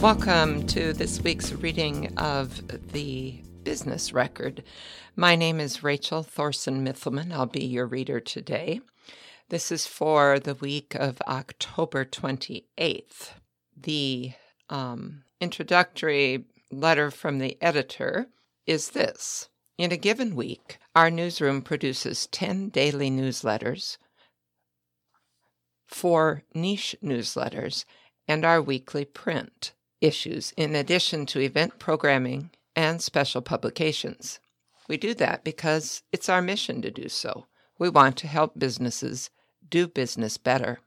Welcome to this week's reading of the Business Record. My name is Rachel Thorson Mithelman. I'll be your reader today. This is for the week of October 28th. The um, introductory letter from the editor is this In a given week, our newsroom produces 10 daily newsletters, four niche newsletters, and our weekly print issues in addition to event programming and special publications. We do that because it's our mission to do so. We want to help businesses do business better.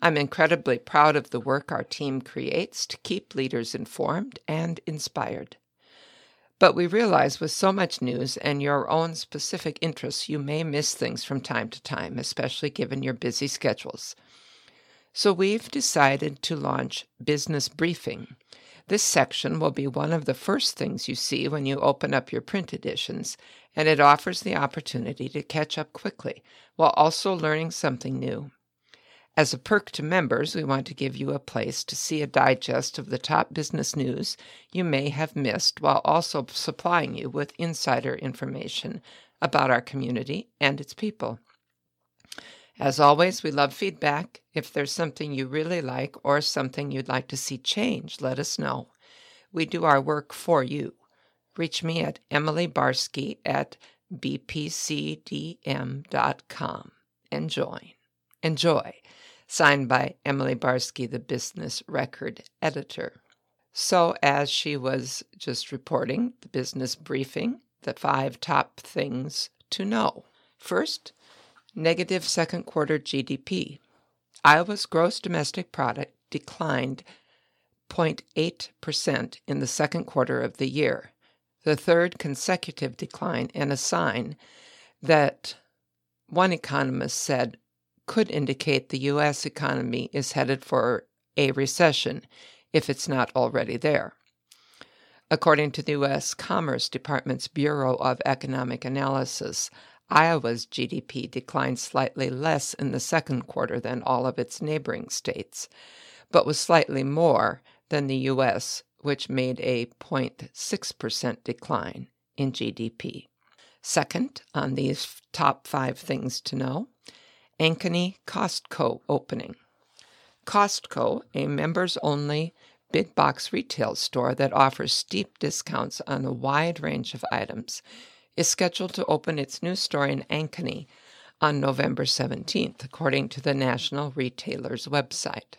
I'm incredibly proud of the work our team creates to keep leaders informed and inspired. But we realize with so much news and your own specific interests, you may miss things from time to time, especially given your busy schedules. So we've decided to launch Business Briefing. This section will be one of the first things you see when you open up your print editions, and it offers the opportunity to catch up quickly while also learning something new. As a perk to members, we want to give you a place to see a digest of the top business news you may have missed while also supplying you with insider information about our community and its people. As always, we love feedback. If there's something you really like or something you'd like to see change, let us know. We do our work for you. Reach me at Emily Barsky at bpcdm.com and join. Enjoy. Signed by Emily Barsky, the business record editor. So, as she was just reporting, the business briefing, the five top things to know. First, negative second quarter GDP. Iowa's gross domestic product declined 0.8% in the second quarter of the year, the third consecutive decline, and a sign that one economist said could indicate the U.S. economy is headed for a recession if it's not already there. According to the U.S. Commerce Department's Bureau of Economic Analysis, Iowa's GDP declined slightly less in the second quarter than all of its neighboring states, but was slightly more than the U.S., which made a 0.6% decline in GDP. Second, on these top five things to know, Ankeny Costco opening. Costco, a members only big box retail store that offers steep discounts on a wide range of items, is scheduled to open its new store in Ankeny on November 17th, according to the National Retailer's website.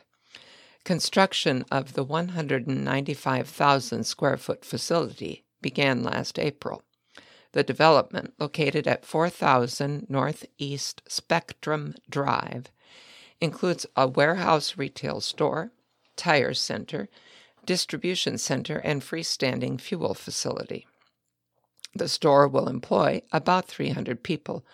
Construction of the 195,000 square foot facility began last April. The development, located at 4000 Northeast Spectrum Drive, includes a warehouse retail store, tire center, distribution center, and freestanding fuel facility. The store will employ about 300 people,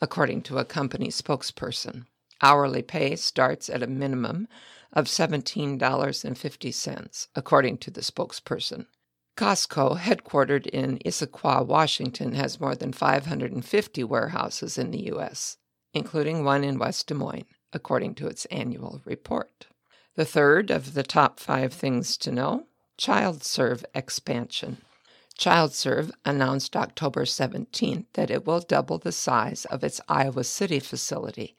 according to a company spokesperson. Hourly pay starts at a minimum of $17.50, according to the spokesperson. Costco, headquartered in Issaquah, Washington, has more than 550 warehouses in the U.S., including one in West Des Moines, according to its annual report. The third of the top five things to know ChildServe expansion. ChildServe announced October 17th that it will double the size of its Iowa City facility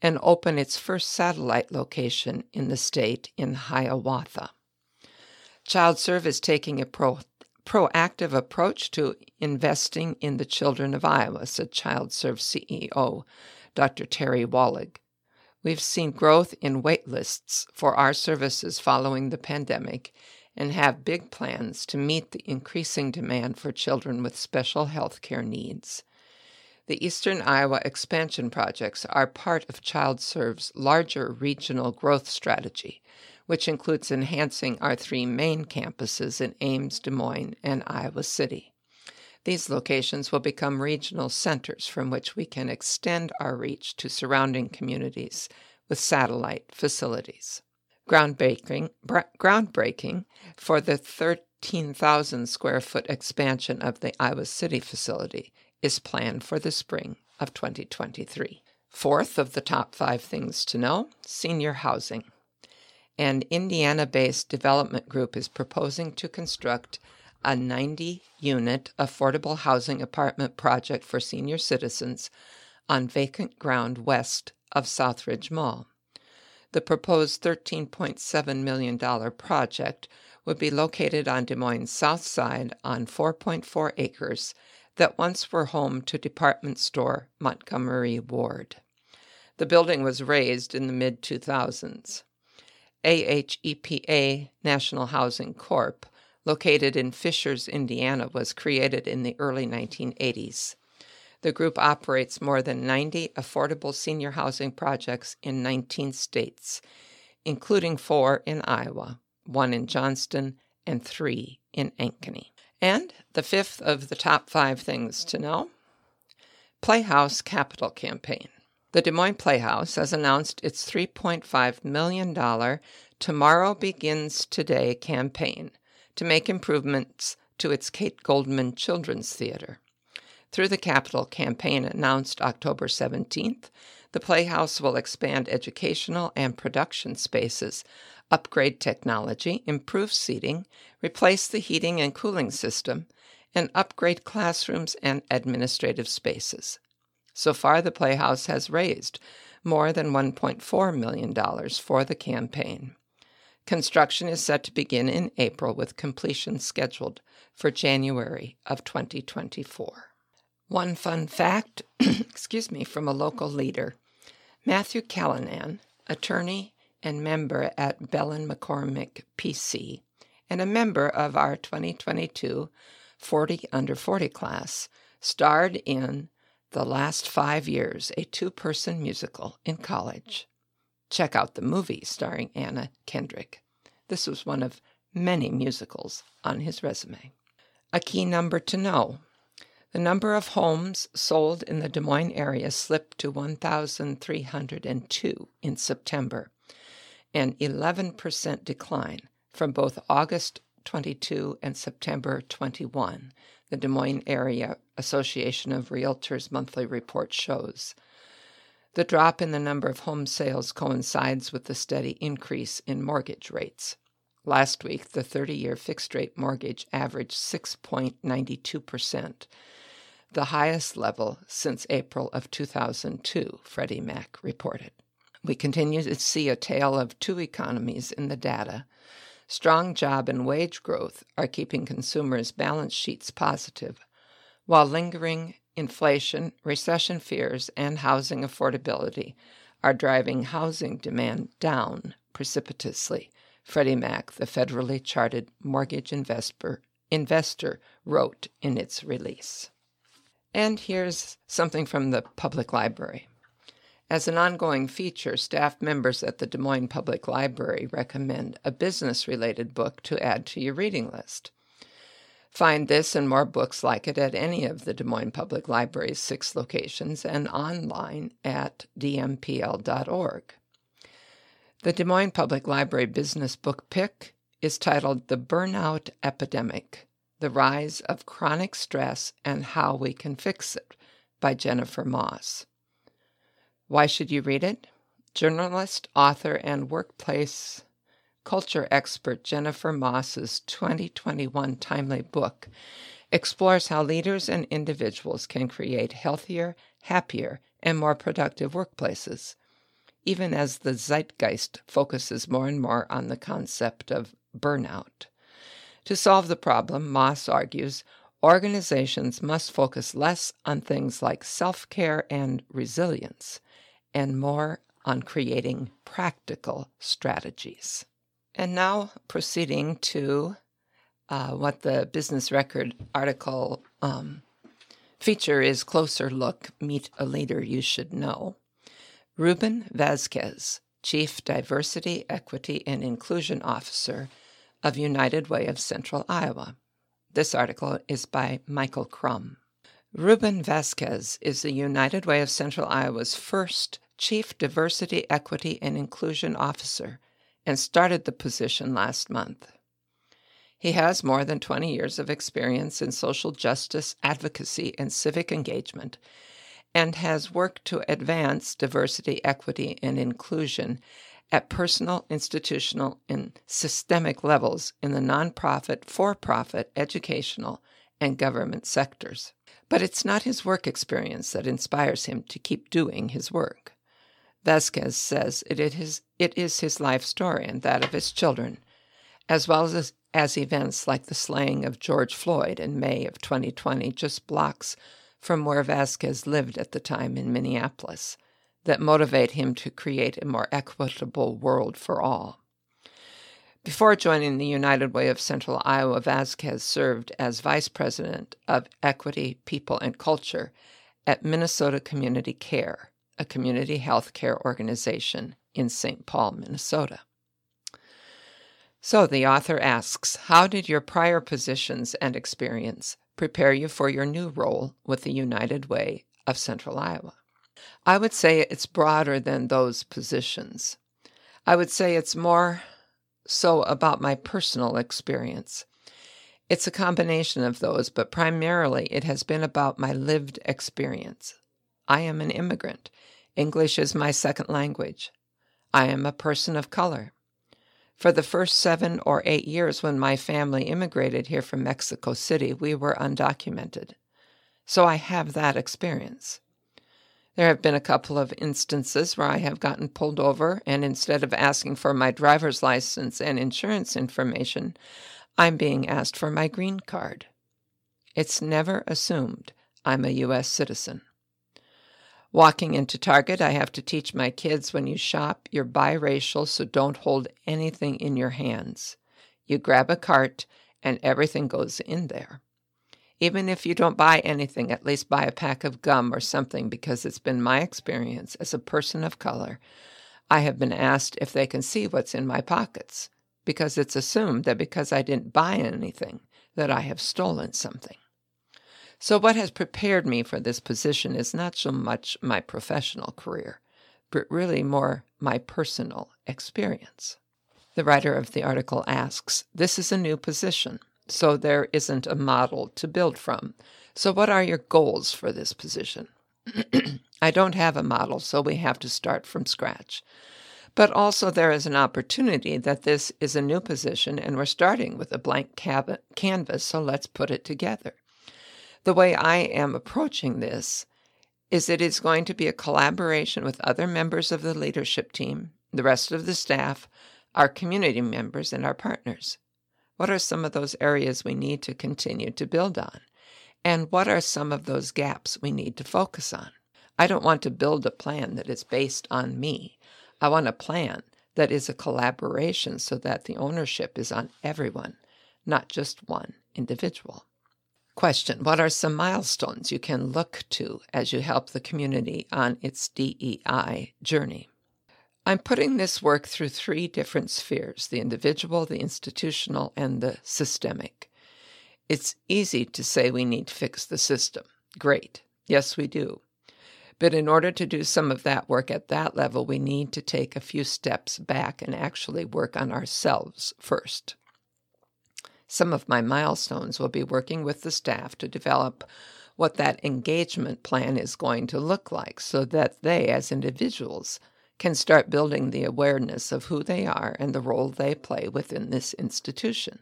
and open its first satellite location in the state in Hiawatha. ChildServe is taking a pro- proactive approach to investing in the children of Iowa, said ChildServe CEO Dr. Terry Wahlig. We've seen growth in wait lists for our services following the pandemic and have big plans to meet the increasing demand for children with special health care needs. The Eastern Iowa expansion projects are part of ChildServe's larger regional growth strategy, which includes enhancing our three main campuses in Ames, Des Moines, and Iowa City. These locations will become regional centers from which we can extend our reach to surrounding communities with satellite facilities groundbreaking, groundbreaking for the 13,000 square foot expansion of the Iowa City facility is planned for the spring of 2023. Fourth of the top five things to know senior housing. an Indiana based development group is proposing to construct a 90 unit affordable housing apartment project for senior citizens on vacant ground west of Southridge Mall. The proposed $13.7 million project would be located on Des Moines' south side on 4.4 acres that once were home to department store Montgomery Ward. The building was razed in the mid 2000s. AHEPA National Housing Corp located in Fishers, Indiana, was created in the early 1980s. The group operates more than 90 affordable senior housing projects in 19 states, including four in Iowa, one in Johnston, and three in Ankeny. And the fifth of the top five things to know Playhouse Capital Campaign. The Des Moines Playhouse has announced its $3.5 million Tomorrow Begins Today campaign to make improvements to its Kate Goldman Children's Theater. Through the capital campaign announced October 17th, the Playhouse will expand educational and production spaces, upgrade technology, improve seating, replace the heating and cooling system, and upgrade classrooms and administrative spaces. So far, the Playhouse has raised more than $1.4 million for the campaign. Construction is set to begin in April with completion scheduled for January of 2024. One fun fact, excuse me, from a local leader. Matthew Callanan, attorney and member at Belin McCormick PC, and a member of our 2022 40 under 40 class, starred in The Last Five Years, a two person musical in college. Check out the movie starring Anna Kendrick. This was one of many musicals on his resume. A key number to know the number of homes sold in the Des Moines area slipped to 1,302 in September, an 11% decline from both August 22 and September 21, the Des Moines Area Association of Realtors monthly report shows. The drop in the number of home sales coincides with the steady increase in mortgage rates. Last week, the 30 year fixed rate mortgage averaged 6.92%, the highest level since April of 2002, Freddie Mac reported. We continue to see a tale of two economies in the data. Strong job and wage growth are keeping consumers' balance sheets positive, while lingering inflation, recession fears, and housing affordability are driving housing demand down precipitously. Freddie Mac, the federally chartered mortgage investor, investor wrote in its release. And here's something from the public library. As an ongoing feature, staff members at the Des Moines Public Library recommend a business related book to add to your reading list. Find this and more books like it at any of the Des Moines Public Library's six locations and online at dmpl.org. The Des Moines Public Library business book pick is titled The Burnout Epidemic The Rise of Chronic Stress and How We Can Fix It by Jennifer Moss. Why should you read it? Journalist, author, and workplace culture expert Jennifer Moss's 2021 timely book explores how leaders and individuals can create healthier, happier, and more productive workplaces, even as the zeitgeist focuses more and more on the concept of burnout. To solve the problem, Moss argues, organizations must focus less on things like self care and resilience and more on creating practical strategies. And now proceeding to uh, what the Business Record article um, feature is Closer Look Meet a Leader You Should Know. Ruben Vasquez, Chief Diversity, Equity, and Inclusion Officer of United Way of Central Iowa. This article is by Michael Crumb. Ruben Vasquez is the United Way of Central Iowa's first Chief Diversity, Equity, and Inclusion Officer and started the position last month. He has more than 20 years of experience in social justice, advocacy, and civic engagement, and has worked to advance diversity, equity, and inclusion at personal, institutional, and systemic levels in the nonprofit, for profit, educational, and government sectors. But it's not his work experience that inspires him to keep doing his work. Vasquez says it is, it is his life story and that of his children, as well as, as events like the slaying of George Floyd in May of 2020, just blocks from where Vasquez lived at the time in Minneapolis, that motivate him to create a more equitable world for all. Before joining the United Way of Central Iowa, Vasquez served as Vice President of Equity, People, and Culture at Minnesota Community Care, a community health care organization in St. Paul, Minnesota. So the author asks How did your prior positions and experience prepare you for your new role with the United Way of Central Iowa? I would say it's broader than those positions. I would say it's more so about my personal experience. It's a combination of those, but primarily it has been about my lived experience. I am an immigrant. English is my second language. I am a person of color. For the first seven or eight years when my family immigrated here from Mexico City, we were undocumented. So I have that experience. There have been a couple of instances where I have gotten pulled over, and instead of asking for my driver's license and insurance information, I'm being asked for my green card. It's never assumed I'm a U.S. citizen. Walking into Target, I have to teach my kids when you shop, you're biracial, so don't hold anything in your hands. You grab a cart, and everything goes in there. Even if you don't buy anything, at least buy a pack of gum or something because it's been my experience as a person of color. I have been asked if they can see what's in my pockets because it's assumed that because I didn't buy anything that I have stolen something. So what has prepared me for this position is not so much my professional career, but really more my personal experience. The writer of the article asks, This is a new position so there isn't a model to build from. So, what are your goals for this position? I don't have a model, so we have to start from scratch. But also, there is an opportunity that this is a new position and we're starting with a blank canvas, so let's put it together. The way I am approaching this is it is going to be a collaboration with other members of the leadership team, the rest of the staff, our community members, and our partners. What are some of those areas we need to continue to build on? And what are some of those gaps we need to focus on? I don't want to build a plan that is based on me. I want a plan that is a collaboration so that the ownership is on everyone, not just one individual. Question What are some milestones you can look to as you help the community on its DEI journey? I'm putting this work through three different spheres the individual, the institutional, and the systemic. It's easy to say we need to fix the system. Great. Yes, we do. But in order to do some of that work at that level, we need to take a few steps back and actually work on ourselves first. Some of my milestones will be working with the staff to develop what that engagement plan is going to look like so that they, as individuals, can start building the awareness of who they are and the role they play within this institution.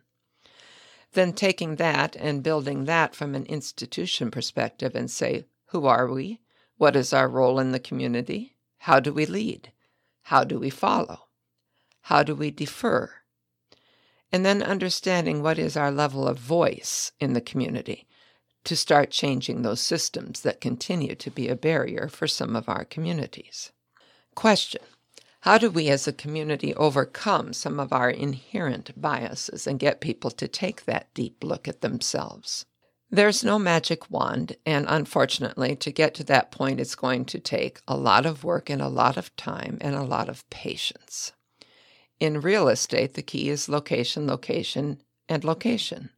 Then taking that and building that from an institution perspective and say, who are we? What is our role in the community? How do we lead? How do we follow? How do we defer? And then understanding what is our level of voice in the community to start changing those systems that continue to be a barrier for some of our communities. Question How do we as a community overcome some of our inherent biases and get people to take that deep look at themselves? There's no magic wand, and unfortunately, to get to that point, it's going to take a lot of work and a lot of time and a lot of patience. In real estate, the key is location, location, and location.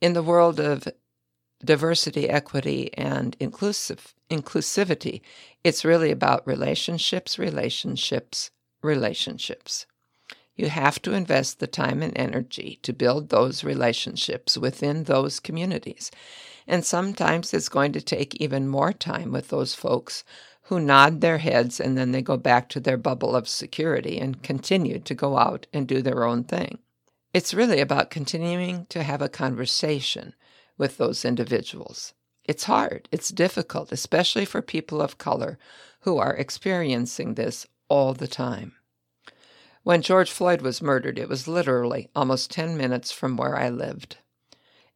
In the world of diversity, equity, and inclusive inclusivity. It's really about relationships, relationships, relationships. You have to invest the time and energy to build those relationships within those communities. And sometimes it's going to take even more time with those folks who nod their heads and then they go back to their bubble of security and continue to go out and do their own thing. It's really about continuing to have a conversation with those individuals. It's hard, it's difficult, especially for people of color who are experiencing this all the time. When George Floyd was murdered, it was literally almost 10 minutes from where I lived.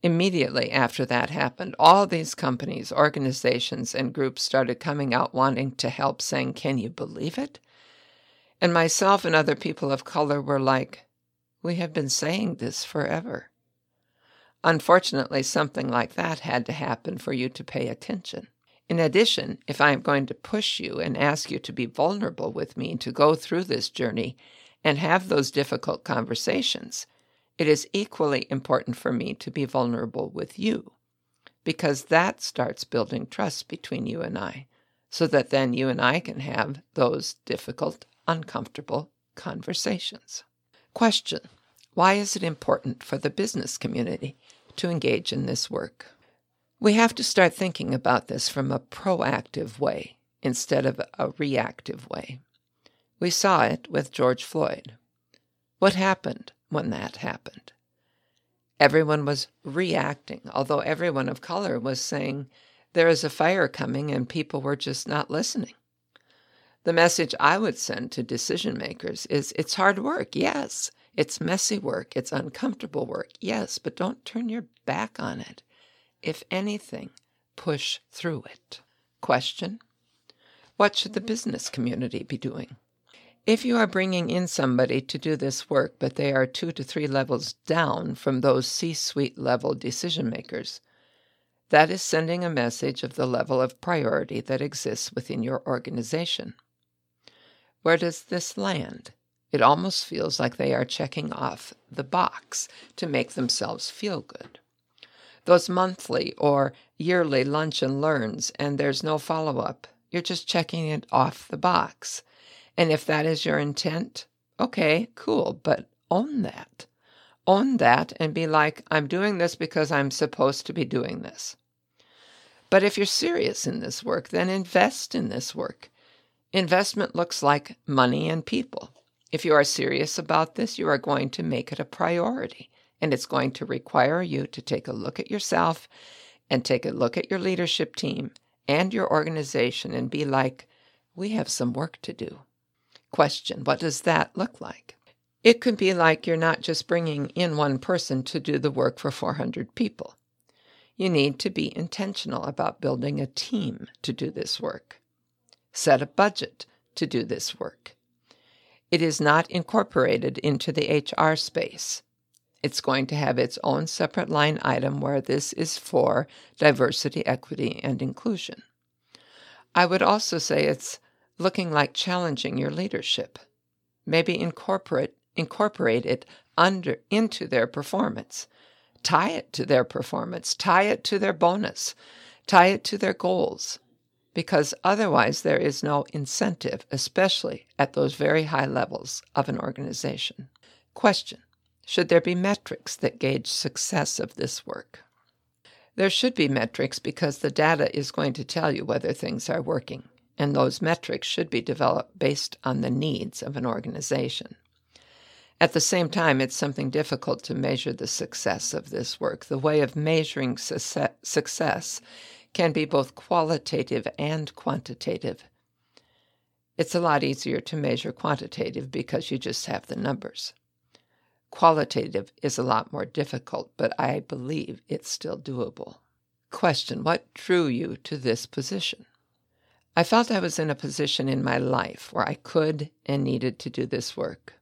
Immediately after that happened, all these companies, organizations, and groups started coming out wanting to help, saying, Can you believe it? And myself and other people of color were like, We have been saying this forever. Unfortunately, something like that had to happen for you to pay attention. In addition, if I am going to push you and ask you to be vulnerable with me to go through this journey and have those difficult conversations, it is equally important for me to be vulnerable with you because that starts building trust between you and I, so that then you and I can have those difficult, uncomfortable conversations. Question Why is it important for the business community to engage in this work? We have to start thinking about this from a proactive way instead of a reactive way. We saw it with George Floyd. What happened? When that happened. Everyone was reacting, although everyone of color was saying there is a fire coming and people were just not listening. The message I would send to decision makers is it's hard work, yes. It's messy work, it's uncomfortable work, yes, but don't turn your back on it. If anything, push through it. Question What should the mm-hmm. business community be doing? If you are bringing in somebody to do this work, but they are two to three levels down from those C suite level decision makers, that is sending a message of the level of priority that exists within your organization. Where does this land? It almost feels like they are checking off the box to make themselves feel good. Those monthly or yearly lunch and learns, and there's no follow up. You're just checking it off the box. And if that is your intent, okay, cool, but own that. Own that and be like, I'm doing this because I'm supposed to be doing this. But if you're serious in this work, then invest in this work. Investment looks like money and people. If you are serious about this, you are going to make it a priority, and it's going to require you to take a look at yourself and take a look at your leadership team and your organization and be like, we have some work to do. Question What does that look like? It could be like you're not just bringing in one person to do the work for 400 people. You need to be intentional about building a team to do this work. Set a budget to do this work. It is not incorporated into the HR space. It's going to have its own separate line item where this is for diversity, equity, and inclusion. I would also say it's looking like challenging your leadership. Maybe incorporate incorporate it under into their performance. Tie it to their performance, tie it to their bonus, tie it to their goals. Because otherwise there is no incentive, especially at those very high levels of an organization. Question Should there be metrics that gauge success of this work? There should be metrics because the data is going to tell you whether things are working and those metrics should be developed based on the needs of an organization. At the same time, it's something difficult to measure the success of this work. The way of measuring success can be both qualitative and quantitative. It's a lot easier to measure quantitative because you just have the numbers. Qualitative is a lot more difficult, but I believe it's still doable. Question What drew you to this position? I felt I was in a position in my life where I could and needed to do this work.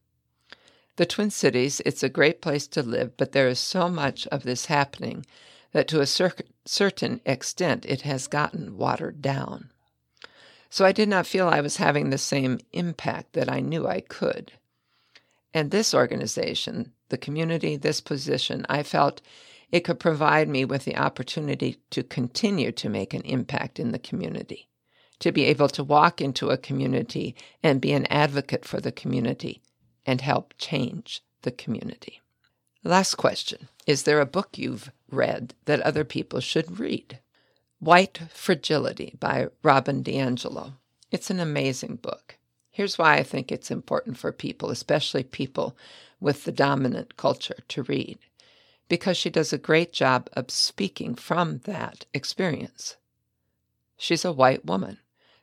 The Twin Cities, it's a great place to live, but there is so much of this happening that to a cer- certain extent it has gotten watered down. So I did not feel I was having the same impact that I knew I could. And this organization, the community, this position, I felt it could provide me with the opportunity to continue to make an impact in the community to be able to walk into a community and be an advocate for the community and help change the community. Last question Is there a book you've read that other people should read? White Fragility by Robin DiAngelo. It's an amazing book. Here's why I think it's important for people, especially people with the dominant culture, to read. Because she does a great job of speaking from that experience. She's a white woman.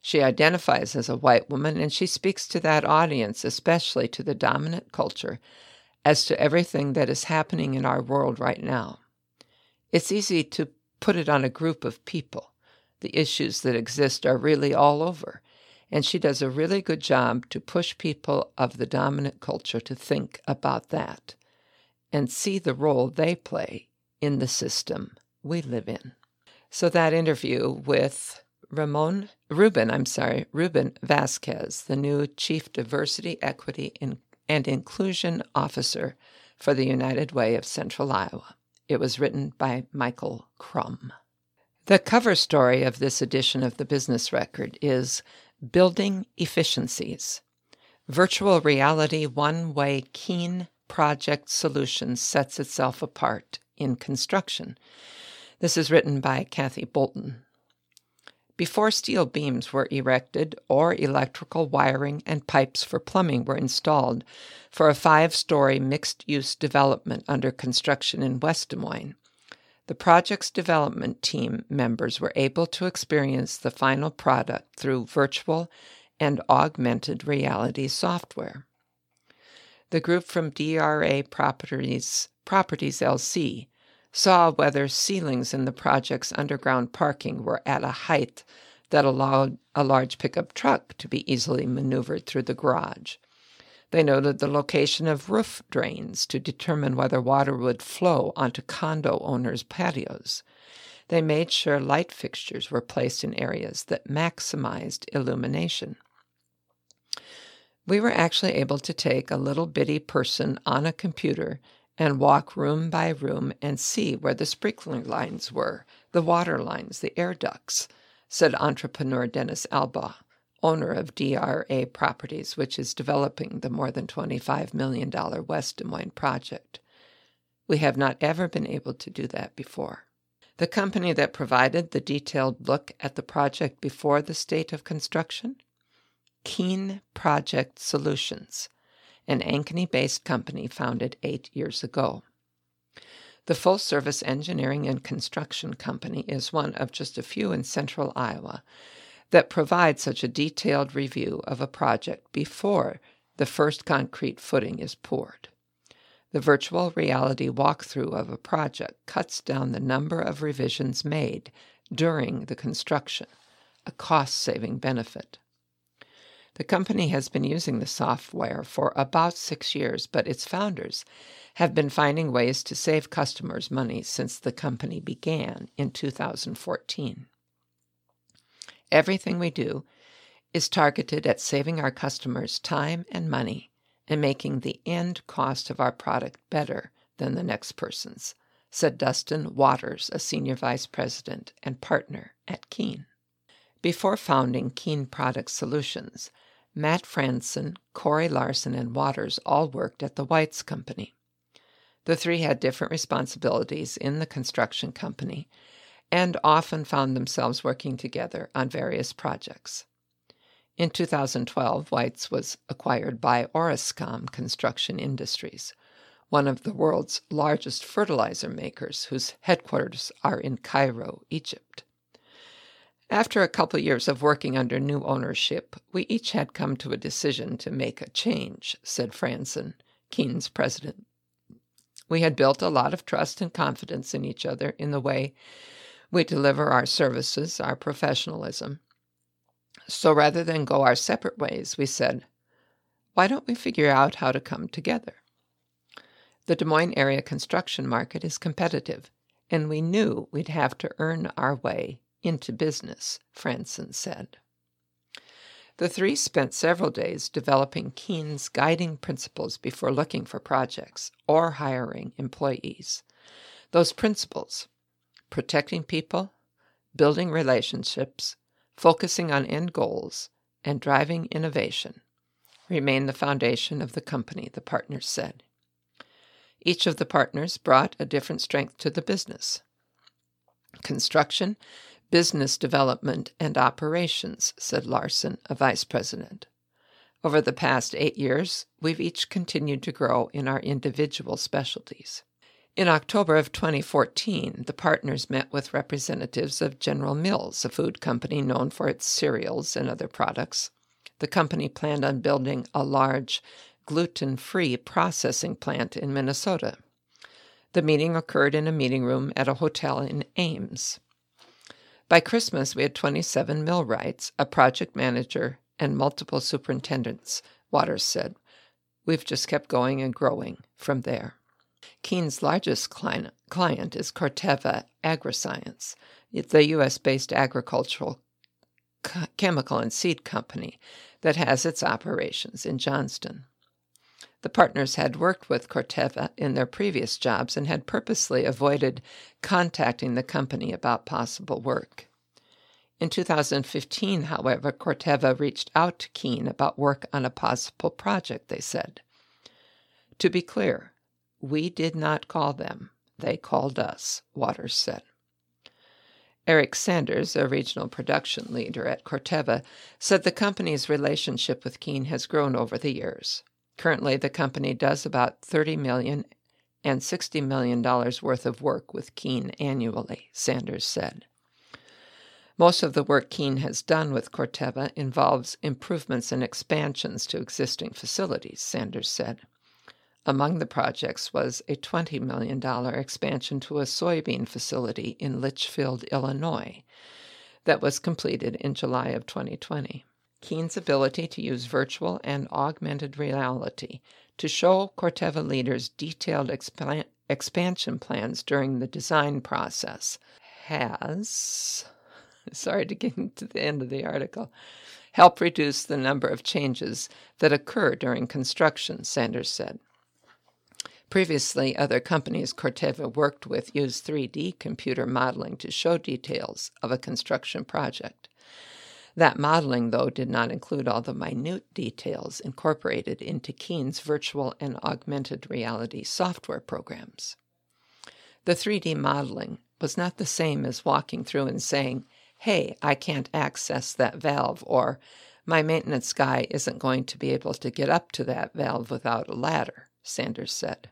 She identifies as a white woman and she speaks to that audience, especially to the dominant culture, as to everything that is happening in our world right now. It's easy to put it on a group of people. The issues that exist are really all over, and she does a really good job to push people of the dominant culture to think about that and see the role they play in the system we live in. So that interview with Ramon Ruben, I'm sorry, Ruben Vasquez, the new Chief Diversity, Equity, and Inclusion Officer for the United Way of Central Iowa. It was written by Michael Crumb. The cover story of this edition of the Business Record is Building Efficiencies Virtual Reality One Way Keen Project Solutions Sets Itself Apart in Construction. This is written by Kathy Bolton. Before steel beams were erected or electrical wiring and pipes for plumbing were installed for a five story mixed use development under construction in West Des Moines, the project's development team members were able to experience the final product through virtual and augmented reality software. The group from DRA Properties, Properties LC saw whether ceilings in the project's underground parking were at a height that allowed a large pickup truck to be easily maneuvered through the garage. They noted the location of roof drains to determine whether water would flow onto condo owners' patios. They made sure light fixtures were placed in areas that maximized illumination. We were actually able to take a little bitty person on a computer and walk room by room and see where the sprinkler lines were, the water lines, the air ducts, said entrepreneur Dennis Albaugh, owner of DRA Properties, which is developing the more than $25 million West Des Moines project. We have not ever been able to do that before. The company that provided the detailed look at the project before the state of construction? Keen Project Solutions an Ankeny based company founded eight years ago. The full service engineering and construction company is one of just a few in central Iowa that provide such a detailed review of a project before the first concrete footing is poured. The virtual reality walkthrough of a project cuts down the number of revisions made during the construction, a cost saving benefit. The company has been using the software for about six years, but its founders have been finding ways to save customers money since the company began in 2014. Everything we do is targeted at saving our customers time and money and making the end cost of our product better than the next person's, said Dustin Waters, a senior vice president and partner at Keen. Before founding Keen Product Solutions, Matt Franson, Corey Larson, and Waters all worked at the Weitz Company. The three had different responsibilities in the construction company and often found themselves working together on various projects. In 2012, Whites was acquired by Orascom Construction Industries, one of the world's largest fertilizer makers whose headquarters are in Cairo, Egypt. After a couple years of working under new ownership, we each had come to a decision to make a change, said Franson, Keen's president. We had built a lot of trust and confidence in each other in the way we deliver our services, our professionalism. So rather than go our separate ways, we said, why don't we figure out how to come together? The Des Moines area construction market is competitive, and we knew we'd have to earn our way into business, Franson said. The three spent several days developing Keen's guiding principles before looking for projects or hiring employees. Those principles protecting people, building relationships, focusing on end goals, and driving innovation remain the foundation of the company, the partners said. Each of the partners brought a different strength to the business. Construction business development and operations, said Larson, a vice president. Over the past eight years, we've each continued to grow in our individual specialties. In October of 2014, the partners met with representatives of General Mills, a food company known for its cereals and other products. The company planned on building a large gluten free processing plant in Minnesota. The meeting occurred in a meeting room at a hotel in Ames. By Christmas, we had 27 millwrights, a project manager, and multiple superintendents, Waters said. We've just kept going and growing from there. Keen's largest client, client is Corteva Agriscience, the U.S. based agricultural chemical and seed company that has its operations in Johnston. The partners had worked with Corteva in their previous jobs and had purposely avoided contacting the company about possible work. In 2015, however, Corteva reached out to Keen about work on a possible project, they said. To be clear, we did not call them, they called us, Waters said. Eric Sanders, a regional production leader at Corteva, said the company's relationship with Keen has grown over the years. Currently, the company does about 30 million and $60 million worth of work with Keen annually, Sanders said. Most of the work Keen has done with Corteva involves improvements and expansions to existing facilities, Sanders said. Among the projects was a $20 million expansion to a soybean facility in Litchfield, Illinois, that was completed in July of 2020. Keen's ability to use virtual and augmented reality to show Corteva leaders detailed exp- expansion plans during the design process has sorry to get to the end of the article, help reduce the number of changes that occur during construction, Sanders said. Previously, other companies Corteva worked with used 3D computer modeling to show details of a construction project. That modeling, though, did not include all the minute details incorporated into Keen's virtual and augmented reality software programs. The 3D modeling was not the same as walking through and saying, hey, I can't access that valve, or my maintenance guy isn't going to be able to get up to that valve without a ladder, Sanders said.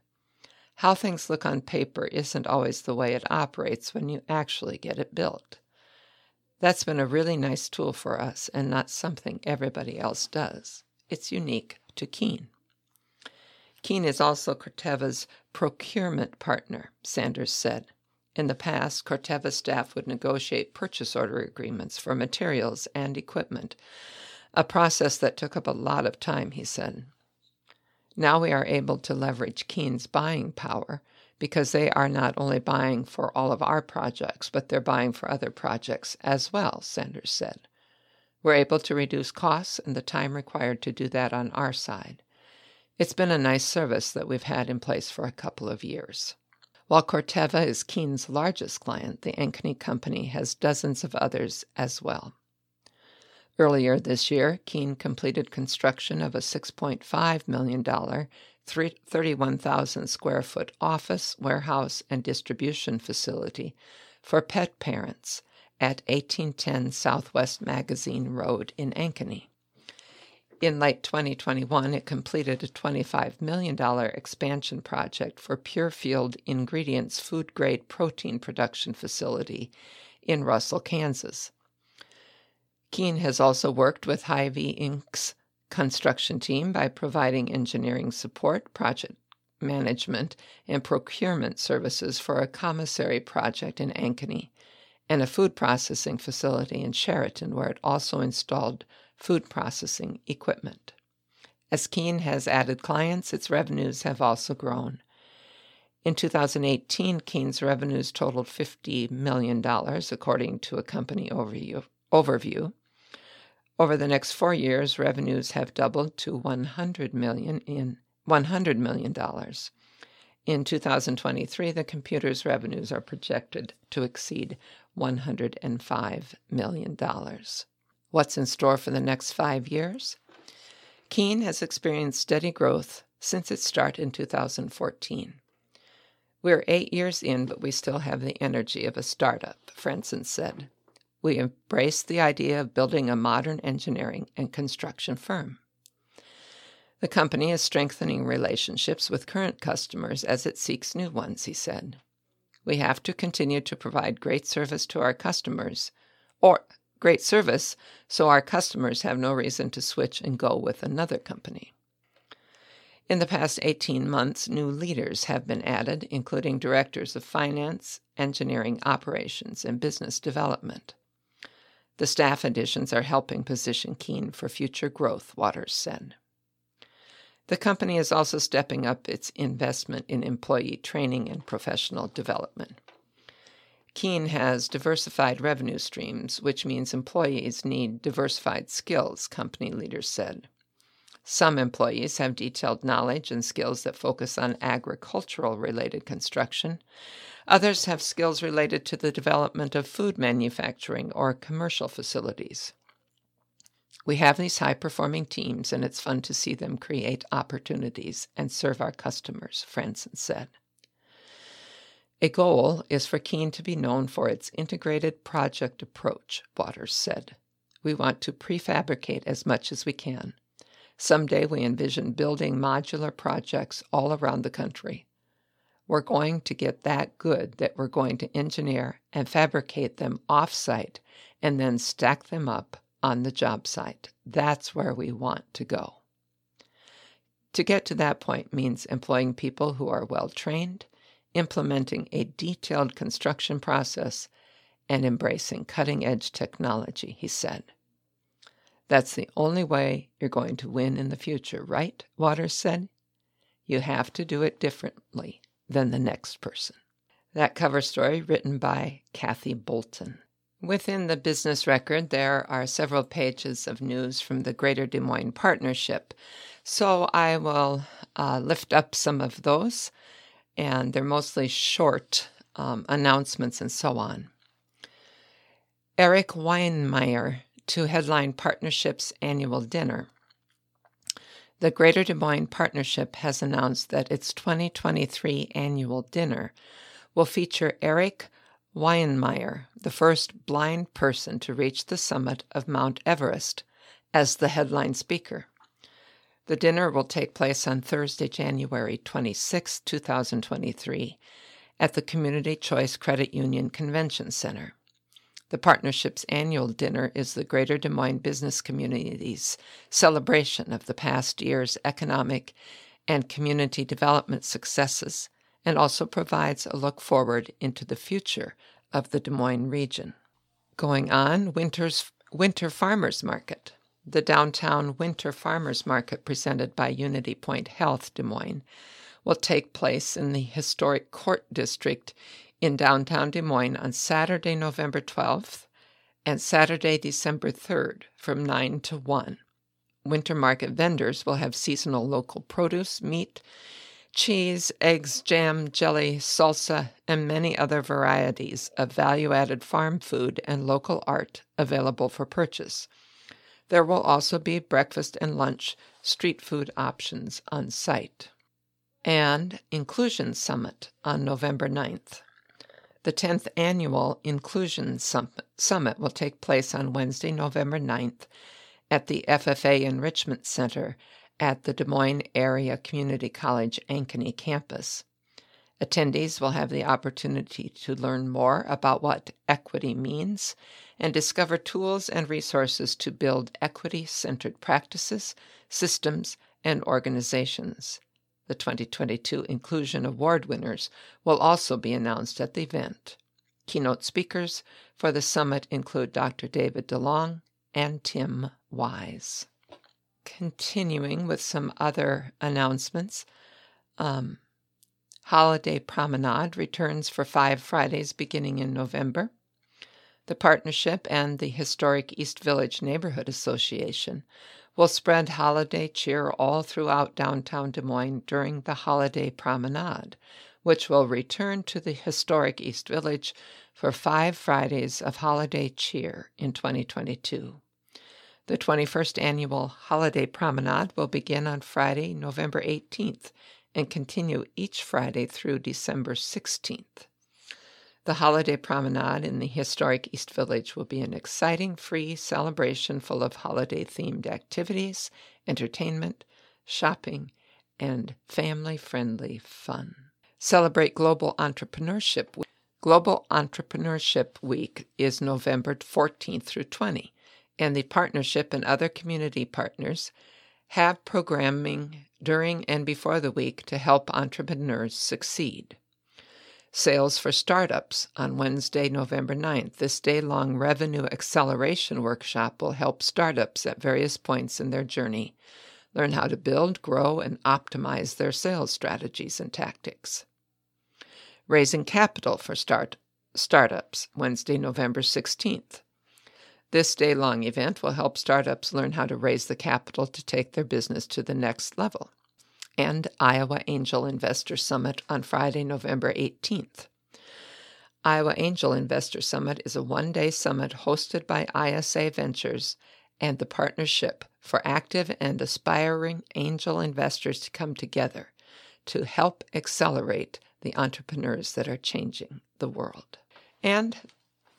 How things look on paper isn't always the way it operates when you actually get it built. That's been a really nice tool for us and not something everybody else does. It's unique to Keen. Keen is also Corteva's procurement partner, Sanders said. In the past, Corteva staff would negotiate purchase order agreements for materials and equipment, a process that took up a lot of time, he said. Now we are able to leverage Keen's buying power because they are not only buying for all of our projects, but they're buying for other projects as well, Sanders said. We're able to reduce costs and the time required to do that on our side. It's been a nice service that we've had in place for a couple of years. While Corteva is Keen's largest client, the Ankeny Company has dozens of others as well. Earlier this year, Keen completed construction of a $6.5 million, 31,000 square foot office, warehouse, and distribution facility for pet parents at 1810 Southwest Magazine Road in Ankeny. In late 2021, it completed a $25 million expansion project for Purefield Ingredients food grade protein production facility in Russell, Kansas. Keen has also worked with Hy-Vee Inc.'s construction team by providing engineering support, project management, and procurement services for a commissary project in Ankeny and a food processing facility in Chariton, where it also installed food processing equipment. As Keen has added clients, its revenues have also grown. In 2018, Keen's revenues totaled $50 million, according to a company overview. Over the next four years, revenues have doubled to 100 million in $100 million. In 2023, the computer's revenues are projected to exceed $105 million. What's in store for the next five years? Keen has experienced steady growth since its start in 2014. We're eight years in, but we still have the energy of a startup, Franson said. We embrace the idea of building a modern engineering and construction firm. The company is strengthening relationships with current customers as it seeks new ones, he said. We have to continue to provide great service to our customers, or great service so our customers have no reason to switch and go with another company. In the past 18 months, new leaders have been added, including directors of finance, engineering operations, and business development. The staff additions are helping position Keen for future growth, Waters said. The company is also stepping up its investment in employee training and professional development. Keen has diversified revenue streams, which means employees need diversified skills, company leaders said. Some employees have detailed knowledge and skills that focus on agricultural related construction. Others have skills related to the development of food manufacturing or commercial facilities. We have these high performing teams, and it's fun to see them create opportunities and serve our customers, Franson said. A goal is for Keen to be known for its integrated project approach, Waters said. We want to prefabricate as much as we can. Someday we envision building modular projects all around the country. We're going to get that good that we're going to engineer and fabricate them off site and then stack them up on the job site. That's where we want to go. To get to that point means employing people who are well trained, implementing a detailed construction process, and embracing cutting edge technology, he said. That's the only way you're going to win in the future, right? Waters said. You have to do it differently than the next person. That cover story written by Kathy Bolton. Within the business record, there are several pages of news from the Greater Des Moines Partnership. So I will uh, lift up some of those, and they're mostly short um, announcements and so on. Eric Weihenmayer to headline Partnership's annual dinner. The Greater Des Moines Partnership has announced that its 2023 annual dinner will feature Eric Weihenmayer, the first blind person to reach the summit of Mount Everest, as the headline speaker. The dinner will take place on Thursday, January 26, 2023, at the Community Choice Credit Union Convention Center. The partnership's annual dinner is the Greater Des Moines business community's celebration of the past year's economic and community development successes and also provides a look forward into the future of the Des Moines region. Going on, Winter's Winter Farmers Market. The downtown Winter Farmers Market presented by Unity Point Health Des Moines will take place in the historic Court District in downtown Des Moines on Saturday, November 12th and Saturday, December 3rd from 9 to 1. Winter market vendors will have seasonal local produce, meat, cheese, eggs, jam, jelly, salsa, and many other varieties of value added farm food and local art available for purchase. There will also be breakfast and lunch street food options on site. And Inclusion Summit on November 9th. The 10th annual Inclusion Summit will take place on Wednesday, November 9th at the FFA Enrichment Center at the Des Moines Area Community College Ankeny campus. Attendees will have the opportunity to learn more about what equity means and discover tools and resources to build equity centered practices, systems, and organizations. The 2022 Inclusion Award winners will also be announced at the event. Keynote speakers for the summit include Dr. David DeLong and Tim Wise continuing with some other announcements. Um, Holiday Promenade returns for five Fridays beginning in November. The partnership and the Historic East Village Neighborhood Association will spread holiday cheer all throughout downtown Des Moines during the Holiday Promenade, which will return to the historic East Village for five Fridays of holiday cheer in 2022. The 21st annual Holiday Promenade will begin on Friday, November 18th, and continue each Friday through December 16th. The holiday promenade in the historic East Village will be an exciting free celebration full of holiday themed activities, entertainment, shopping, and family friendly fun. Celebrate Global Entrepreneurship Week. Global Entrepreneurship Week is November 14th through 20, and the partnership and other community partners have programming during and before the week to help entrepreneurs succeed. Sales for Startups on Wednesday, November 9th. This day long revenue acceleration workshop will help startups at various points in their journey learn how to build, grow, and optimize their sales strategies and tactics. Raising Capital for start, Startups, Wednesday, November 16th. This day long event will help startups learn how to raise the capital to take their business to the next level. And Iowa Angel Investor Summit on Friday, November 18th. Iowa Angel Investor Summit is a one day summit hosted by ISA Ventures and the Partnership for Active and Aspiring Angel Investors to come together to help accelerate the entrepreneurs that are changing the world. And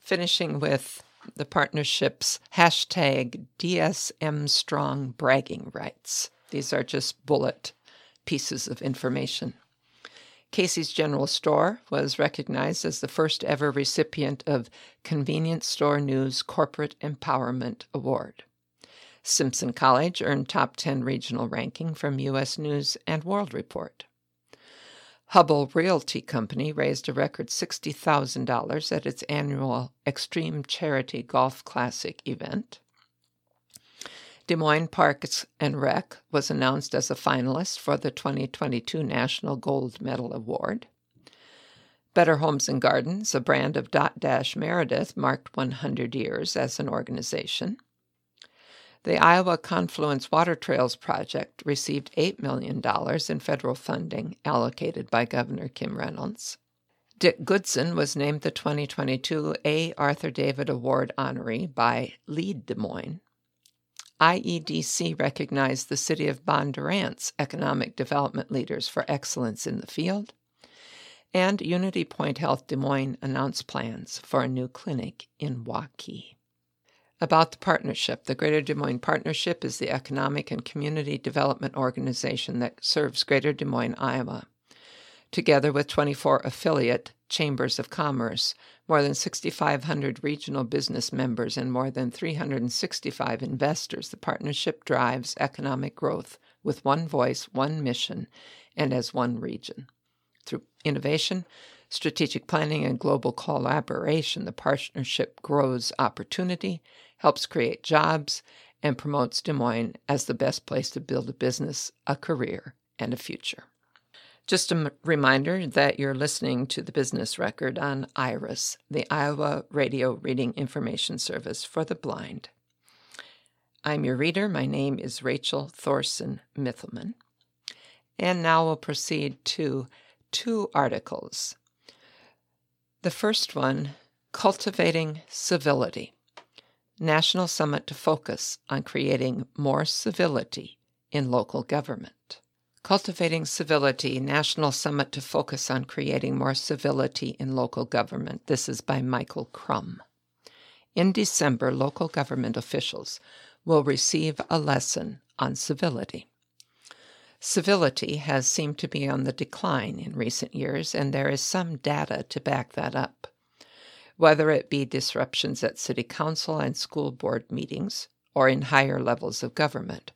finishing with the partnership's hashtag DSM Strong bragging rights. These are just bullet pieces of information. Casey's General Store was recognized as the first ever recipient of Convenience Store News Corporate Empowerment Award. Simpson College earned top 10 regional ranking from U.S. News and World Report. Hubbell Realty Company raised a record $60,000 at its annual Extreme Charity Golf Classic event. Des Moines Parks and Rec was announced as a finalist for the 2022 National Gold Medal Award. Better Homes and Gardens, a brand of Dot Dash Meredith, marked 100 years as an organization. The Iowa Confluence Water Trails Project received $8 million in federal funding allocated by Governor Kim Reynolds. Dick Goodson was named the 2022 A. Arthur David Award honoree by Lead Des Moines. IEDC recognized the city of Bondurant's economic development leaders for excellence in the field. And Unity Point Health Des Moines announced plans for a new clinic in Waukee. About the partnership. The Greater Des Moines Partnership is the economic and community development organization that serves Greater Des Moines, Iowa. Together with 24 affiliate chambers of commerce, more than 6,500 regional business members, and more than 365 investors, the partnership drives economic growth with one voice, one mission, and as one region. Through innovation, strategic planning, and global collaboration, the partnership grows opportunity helps create jobs, and promotes Des Moines as the best place to build a business, a career, and a future. Just a m- reminder that you're listening to the business record on IRIS, the Iowa Radio Reading Information Service for the Blind. I'm your reader. My name is Rachel Thorson Mithelman. And now we'll proceed to two articles. The first one Cultivating Civility. National Summit to focus on creating more civility in local government. Cultivating Civility National Summit to focus on creating more civility in local government. This is by Michael Crumb. In December, local government officials will receive a lesson on civility. Civility has seemed to be on the decline in recent years, and there is some data to back that up whether it be disruptions at city council and school board meetings or in higher levels of government,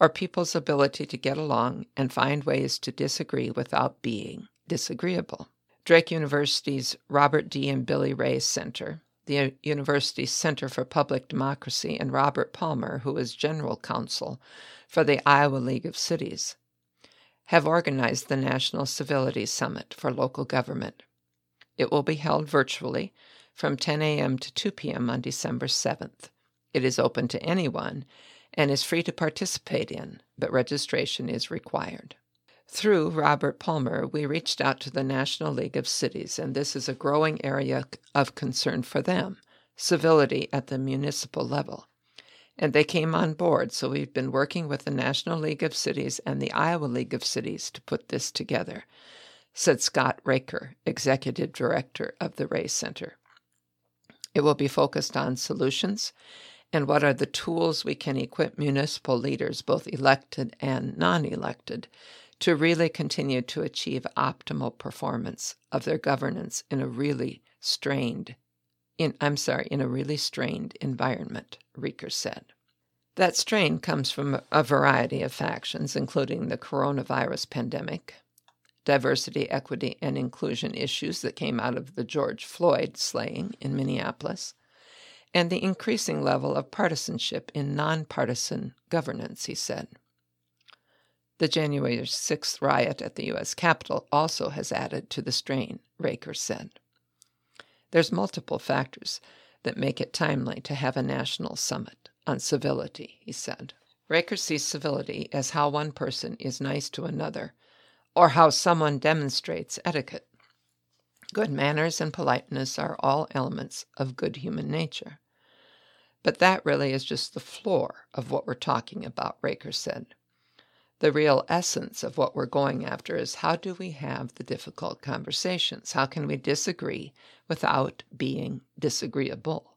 or people's ability to get along and find ways to disagree without being disagreeable. Drake University's Robert D. and Billie Ray Center, the university's Center for Public Democracy, and Robert Palmer, who is general counsel for the Iowa League of Cities, have organized the National Civility Summit for local government. It will be held virtually from 10 a.m. to 2 p.m. on December 7th. It is open to anyone and is free to participate in, but registration is required. Through Robert Palmer, we reached out to the National League of Cities, and this is a growing area of concern for them civility at the municipal level. And they came on board, so we've been working with the National League of Cities and the Iowa League of Cities to put this together. said Scott Raecker, executive director of the Ray Center. It will be focused on solutions and what are the tools we can equip municipal leaders, both elected and non elected, to really continue to achieve optimal performance of their governance in a really strained in I'm sorry, in a really strained environment, Raecker said. That strain comes from a variety of factions, including the coronavirus pandemic, diversity, equity, and inclusion issues that came out of the George Floyd slaying in Minneapolis, and the increasing level of partisanship in nonpartisan governance, he said. The January 6th riot at the U.S. Capitol also has added to the strain, Raecker said. There's multiple factors that make it timely to have a national summit on civility, he said. Raecker sees civility as how one person is nice to another, or how someone demonstrates etiquette. Good manners and politeness are all elements of good human nature. But that really is just the floor of what we're talking about, Raecker said. The real essence of what we're going after is how do we have the difficult conversations? How can we disagree without being disagreeable?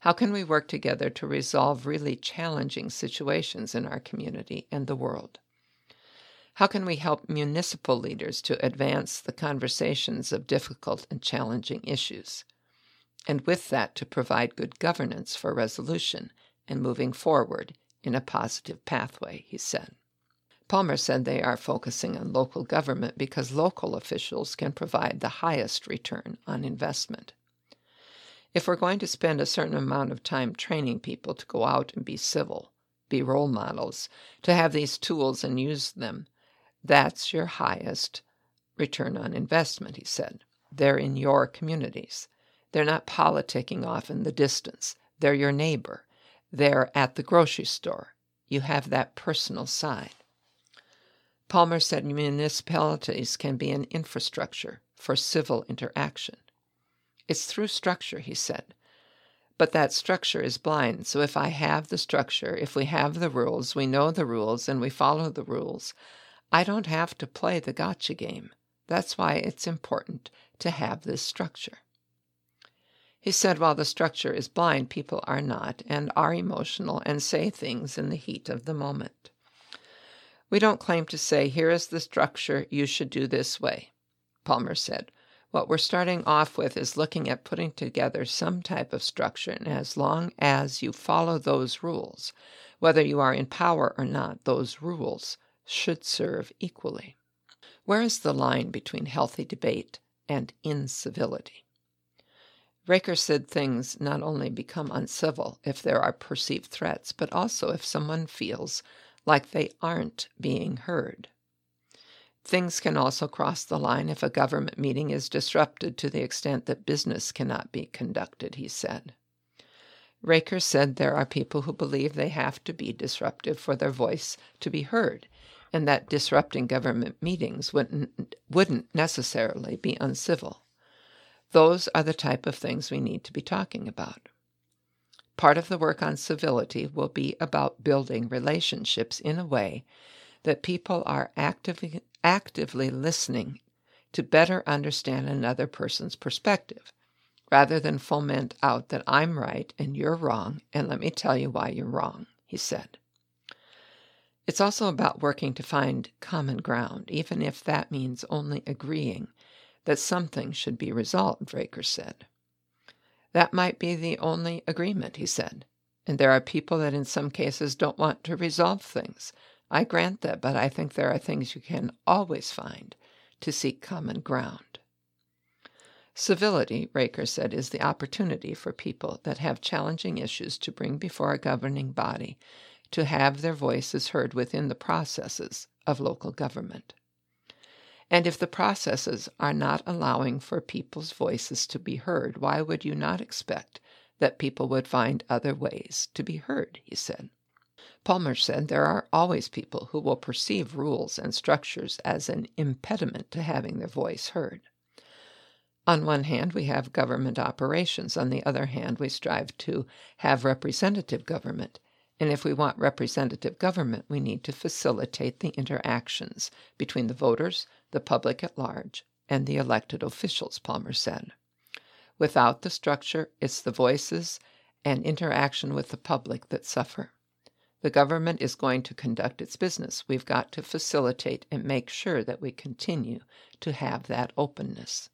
How can we work together to resolve really challenging situations in our community and the world? How can we help municipal leaders to advance the conversations of difficult and challenging issues? And with that, to provide good governance for resolution and moving forward in a positive pathway, he said. Palmer said they are focusing on local government because local officials can provide the highest return on investment. If we're going to spend a certain amount of time training people to go out and be civil, be role models, to have these tools and use them, that's your highest return on investment, he said. They're in your communities. They're not politicking off in the distance. They're your neighbor. They're at the grocery store. You have that personal side. Palmer said municipalities can be an infrastructure for civil interaction. It's through structure, he said. But that structure is blind. So if I have the structure, if we have the rules, we know the rules, and we follow the rules, I don't have to play the gotcha game. That's why it's important to have this structure. He said while the structure is blind, people are not and are emotional and say things in the heat of the moment. We don't claim to say, here is the structure, you should do this way, Palmer said. What we're starting off with is looking at putting together some type of structure, and as long as you follow those rules, whether you are in power or not, those rules should serve equally. Where is the line between healthy debate and incivility? Raecker said things not only become uncivil if there are perceived threats, but also if someone feels like they aren't being heard. Things can also cross the line if a government meeting is disrupted to the extent that business cannot be conducted, he said. Raecker said there are people who believe they have to be disruptive for their voice to be heard, and that disrupting government meetings wouldn't, wouldn't necessarily be uncivil. Those are the type of things we need to be talking about. Part of the work on civility will be about building relationships in a way that people are actively, actively listening to better understand another person's perspective, rather than foment out that I'm right and you're wrong, and let me tell you why you're wrong, he said. It's also about working to find common ground, even if that means only agreeing that something should be resolved, Raecker said. That might be the only agreement, he said. And there are people that in some cases don't want to resolve things. I grant that, but I think there are things you can always find to seek common ground. Civility, Raecker said, is the opportunity for people that have challenging issues to bring before a governing body to have their voices heard within the processes of local government. And if the processes are not allowing for people's voices to be heard, why would you not expect that people would find other ways to be heard? He said. Palmer said there are always people who will perceive rules and structures as an impediment to having their voice heard. On one hand, we have government operations. On the other hand, we strive to have representative government And if we want representative government, we need to facilitate the interactions between the voters, the public at large, and the elected officials, Palmer said. Without the structure, it's the voices and interaction with the public that suffer. The government is going to conduct its business. We've got to facilitate and make sure that we continue to have that openness.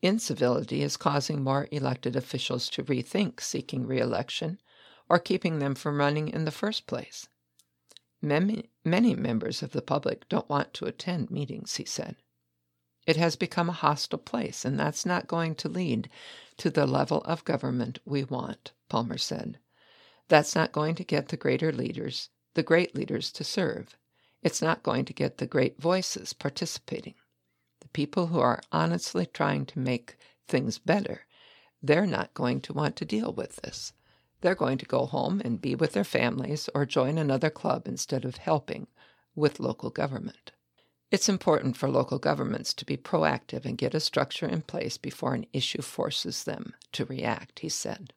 Incivility is causing more elected officials to rethink seeking reelection or keeping them from running in the first place. Many, many members of the public don't want to attend meetings, he said. It has become a hostile place, and that's not going to lead to the level of government we want, Palmer said. That's not going to get the greater leaders, the great leaders to serve. It's not going to get the great voices participating. The people who are honestly trying to make things better, they're not going to want to deal with this. They're going to go home and be with their families or join another club instead of helping with local government. It's important for local governments to be proactive and get a structure in place before an issue forces them to react, he said.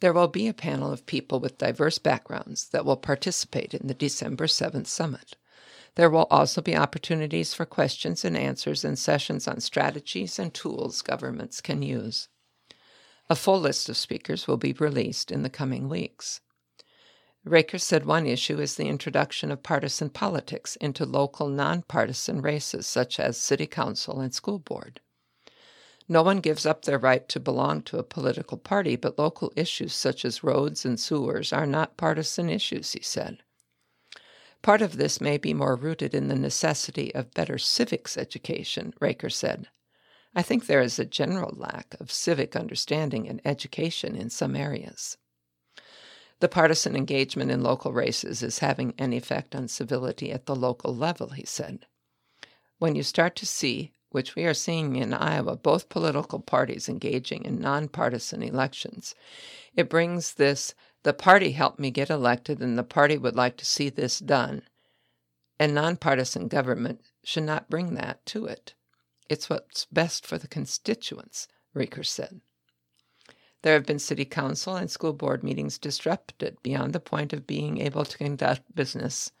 There will be a panel of people with diverse backgrounds that will participate in the December 7th summit. There will also be opportunities for questions and answers and sessions on strategies and tools governments can use. A full list of speakers will be released in the coming weeks. Raecker said one issue is the introduction of partisan politics into local nonpartisan races such as city council and school board. No one gives up their right to belong to a political party, but local issues such as roads and sewers are not partisan issues, he said. Part of this may be more rooted in the necessity of better civics education, Raecker said. I think there is a general lack of civic understanding and education in some areas. The partisan engagement in local races is having an effect on civility at the local level, he said. When you start to see, which we are seeing in Iowa, both political parties engaging in nonpartisan elections, it brings this the party helped me get elected and the party would like to see this done. And nonpartisan government should not bring that to it. It's what's best for the constituents, Raecker said. There have been city council and school board meetings disrupted beyond the point of being able to conduct business,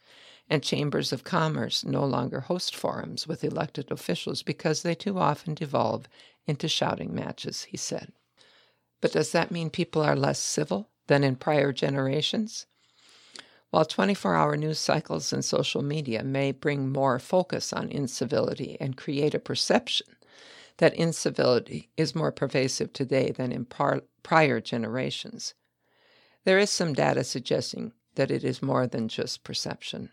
and chambers of commerce no longer host forums with elected officials because they too often devolve into shouting matches, he said. But does that mean people are less civil than in prior generations? While 24 hour news cycles and social media may bring more focus on incivility and create a perception that incivility is more pervasive today than in par- prior generations, there is some data suggesting that it is more than just perception.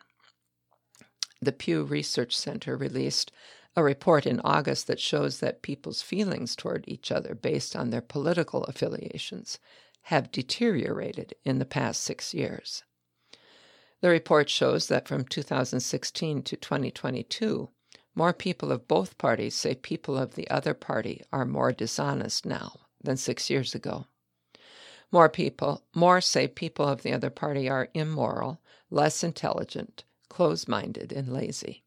The Pew Research Center released a report in August that shows that people's feelings toward each other based on their political affiliations have deteriorated in the past six years. The report shows that from 2016 to 2022, more people of both parties say people of the other party are more dishonest now than six years ago. More people, more say people of the other party are immoral, less intelligent, close minded, and lazy.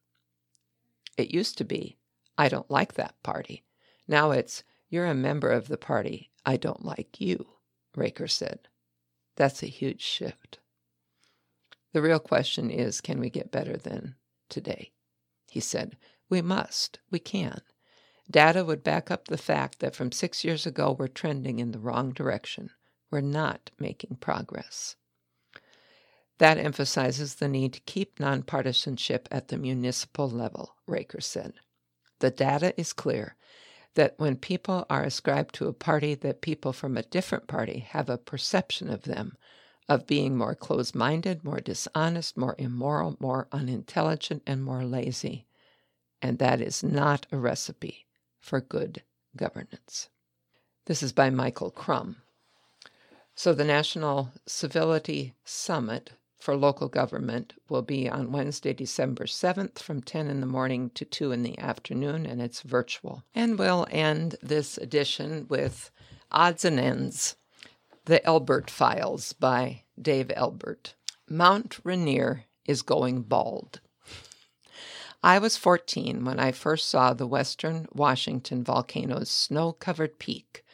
It used to be, I don't like that party. Now it's, you're a member of the party, I don't like you, Raecker said. That's a huge shift. The real question is can we get better than today? He said, We must. We can. Data would back up the fact that from six years ago we're trending in the wrong direction. We're not making progress. That emphasizes the need to keep nonpartisanship at the municipal level, Raecker said. The data is clear that when people are ascribed to a party that people from a different party have a perception of them of being more close minded, more dishonest, more immoral, more unintelligent, and more lazy. And that is not a recipe for good governance. This is by Michael Crumb. So, the National Civility Summit for Local Government will be on Wednesday, December 7th from 10 in the morning to 2 in the afternoon, and it's virtual. And we'll end this edition with odds and ends the Elbert Files by Dave Elbert. Mount Rainier is going bald. I was 14 when I first saw the western Washington volcano's snow covered peak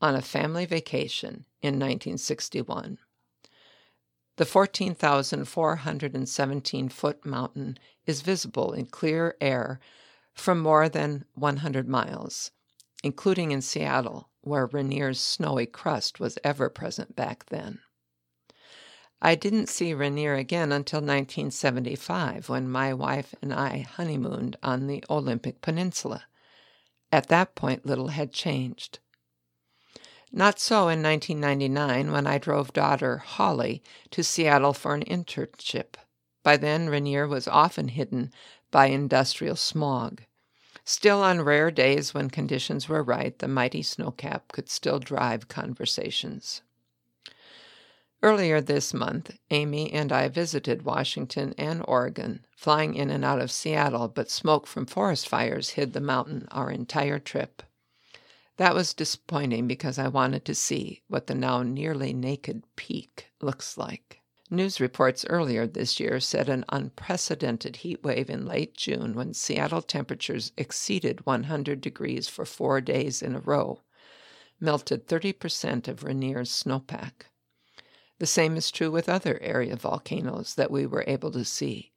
on a family vacation in 1961. The 14,417 foot mountain is visible in clear air from more than 100 miles, including in Seattle, where Rainier's snowy crust was ever present back then. I didn't see Rainier again until 1975 when my wife and I honeymooned on the Olympic Peninsula. At that point, little had changed. Not so in 1999 when I drove daughter Holly to Seattle for an internship. By then, Rainier was often hidden by industrial smog. Still, on rare days when conditions were right, the mighty snowcap could still drive conversations. Earlier this month, Amy and I visited Washington and Oregon, flying in and out of Seattle, but smoke from forest fires hid the mountain our entire trip. That was disappointing because I wanted to see what the now nearly naked peak looks like. News reports earlier this year said an unprecedented heat wave in late June when Seattle temperatures exceeded 100 degrees for four days in a row melted 30% of Rainier's snowpack. The same is true with other area volcanoes that we were able to see,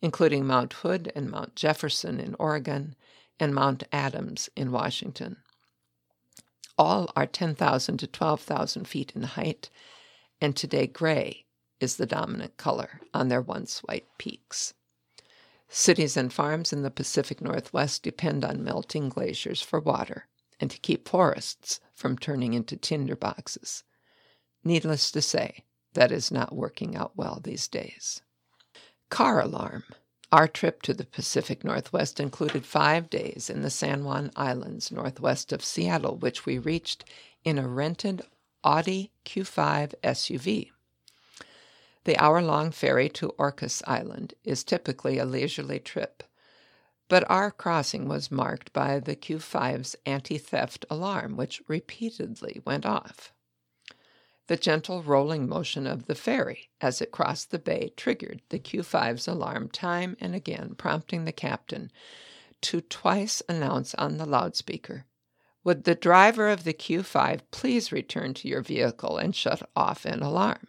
including Mount Hood and Mount Jefferson in Oregon and Mount Adams in Washington. All are 10,000 to 12,000 feet in height, and today gray is the dominant color on their once white peaks. Cities and farms in the Pacific Northwest depend on melting glaciers for water and to keep forests from turning into tinder boxes. Needless to say, that is not working out well these days. Car alarm. Our trip to the Pacific Northwest included five days in the San Juan Islands northwest of Seattle, which we reached in a rented Audi Q5 SUV. The hour long ferry to Orcas Island is typically a leisurely trip, but our crossing was marked by the Q5's anti theft alarm, which repeatedly went off. The gentle rolling motion of the ferry as it crossed the bay triggered the Q5's alarm time and again, prompting the captain to twice announce on the loudspeaker Would the driver of the Q5 please return to your vehicle and shut off an alarm?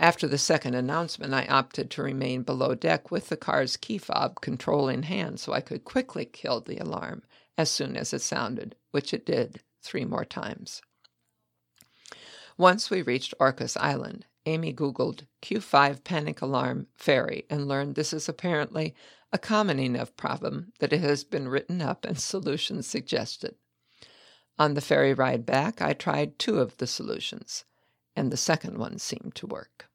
After the second announcement, I opted to remain below deck with the car's key fob control in hand so I could quickly kill the alarm as soon as it sounded, which it did three more times. Once we reached Orcas Island, Amy Googled Q5 panic alarm ferry and learned this is apparently a common enough problem that it has been written up and solutions suggested. On the ferry ride back, I tried two of the solutions, and the second one seemed to work.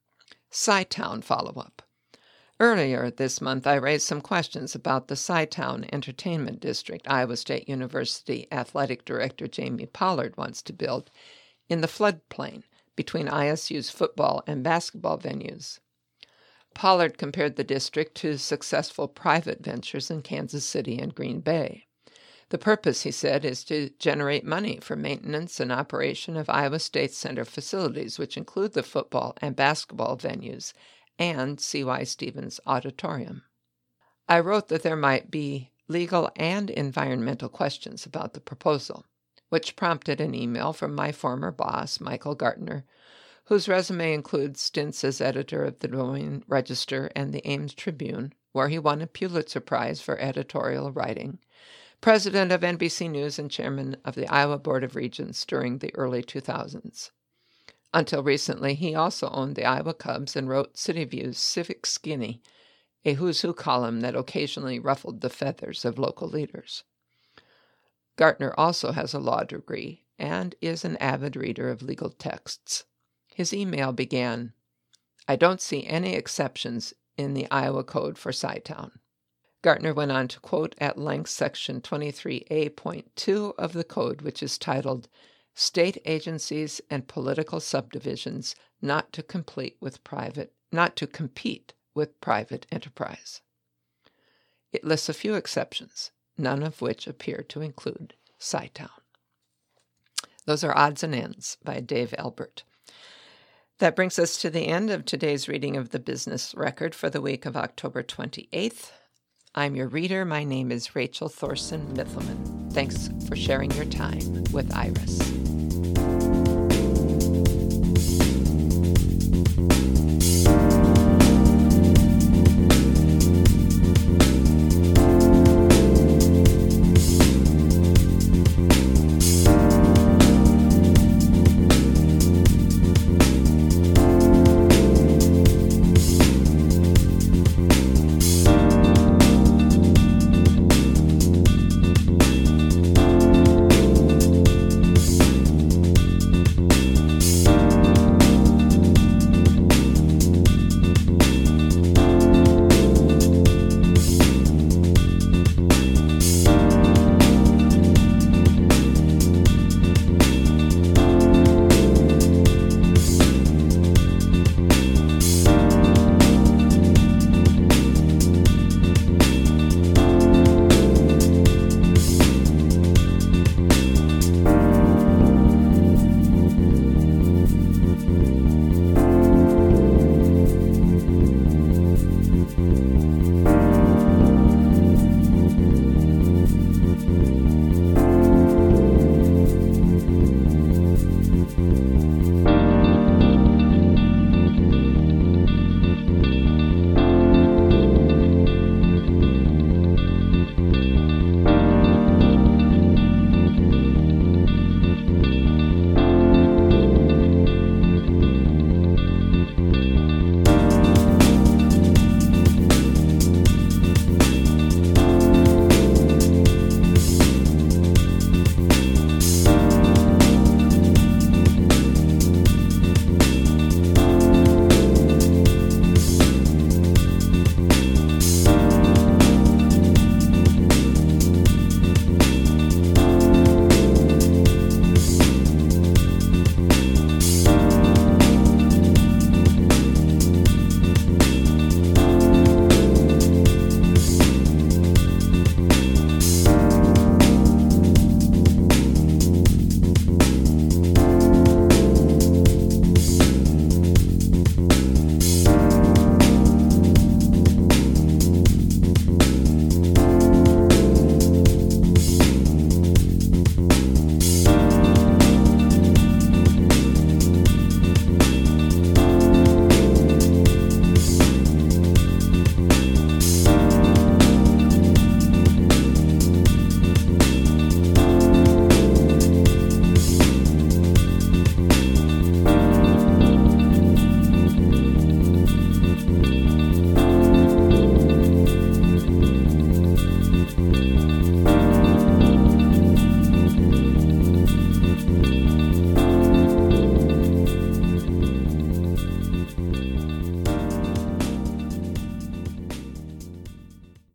CYTown follow-up. Earlier this month, I raised some questions about the CYTown Entertainment District Iowa State University Athletic Director Jamie Pollard wants to build in the floodplain between ISU's football and basketball venues. Pollard compared the district to successful private ventures in Kansas City and Green Bay. The purpose, he said, is to generate money for maintenance and operation of Iowa State Center facilities, which include the football and basketball venues and C.Y. Stevens Auditorium. I wrote that there might be legal and environmental questions about the proposal which prompted an email from my former boss, Michael Gartner, whose resume includes stints as editor of the Des Moines Register and the Ames Tribune, where he won a Pulitzer Prize for editorial writing, president of NBC News and chairman of the Iowa Board of Regents during the early 2000s. Until recently, he also owned the Iowa Cubs and wrote City View's Civic Skinny, a who's who column that occasionally ruffled the feathers of local leaders. Gartner also has a law degree and is an avid reader of legal texts. His email began I don't see any exceptions in the Iowa Code for CYTown. Gartner went on to quote at length Section 23A.2 of the Code, which is titled State Agencies and Political Subdivisions Not to Complete with Private Not to Compete with Private Enterprise. It lists a few exceptions, none of which appear to include CYTown. Those are Odds and Ends by Dave Elbert. That brings us to the end of today's reading of the business record for the week of October 28th. I'm your reader. My name is Rachel Thorson Mithelman. Thanks for sharing your time with Iris.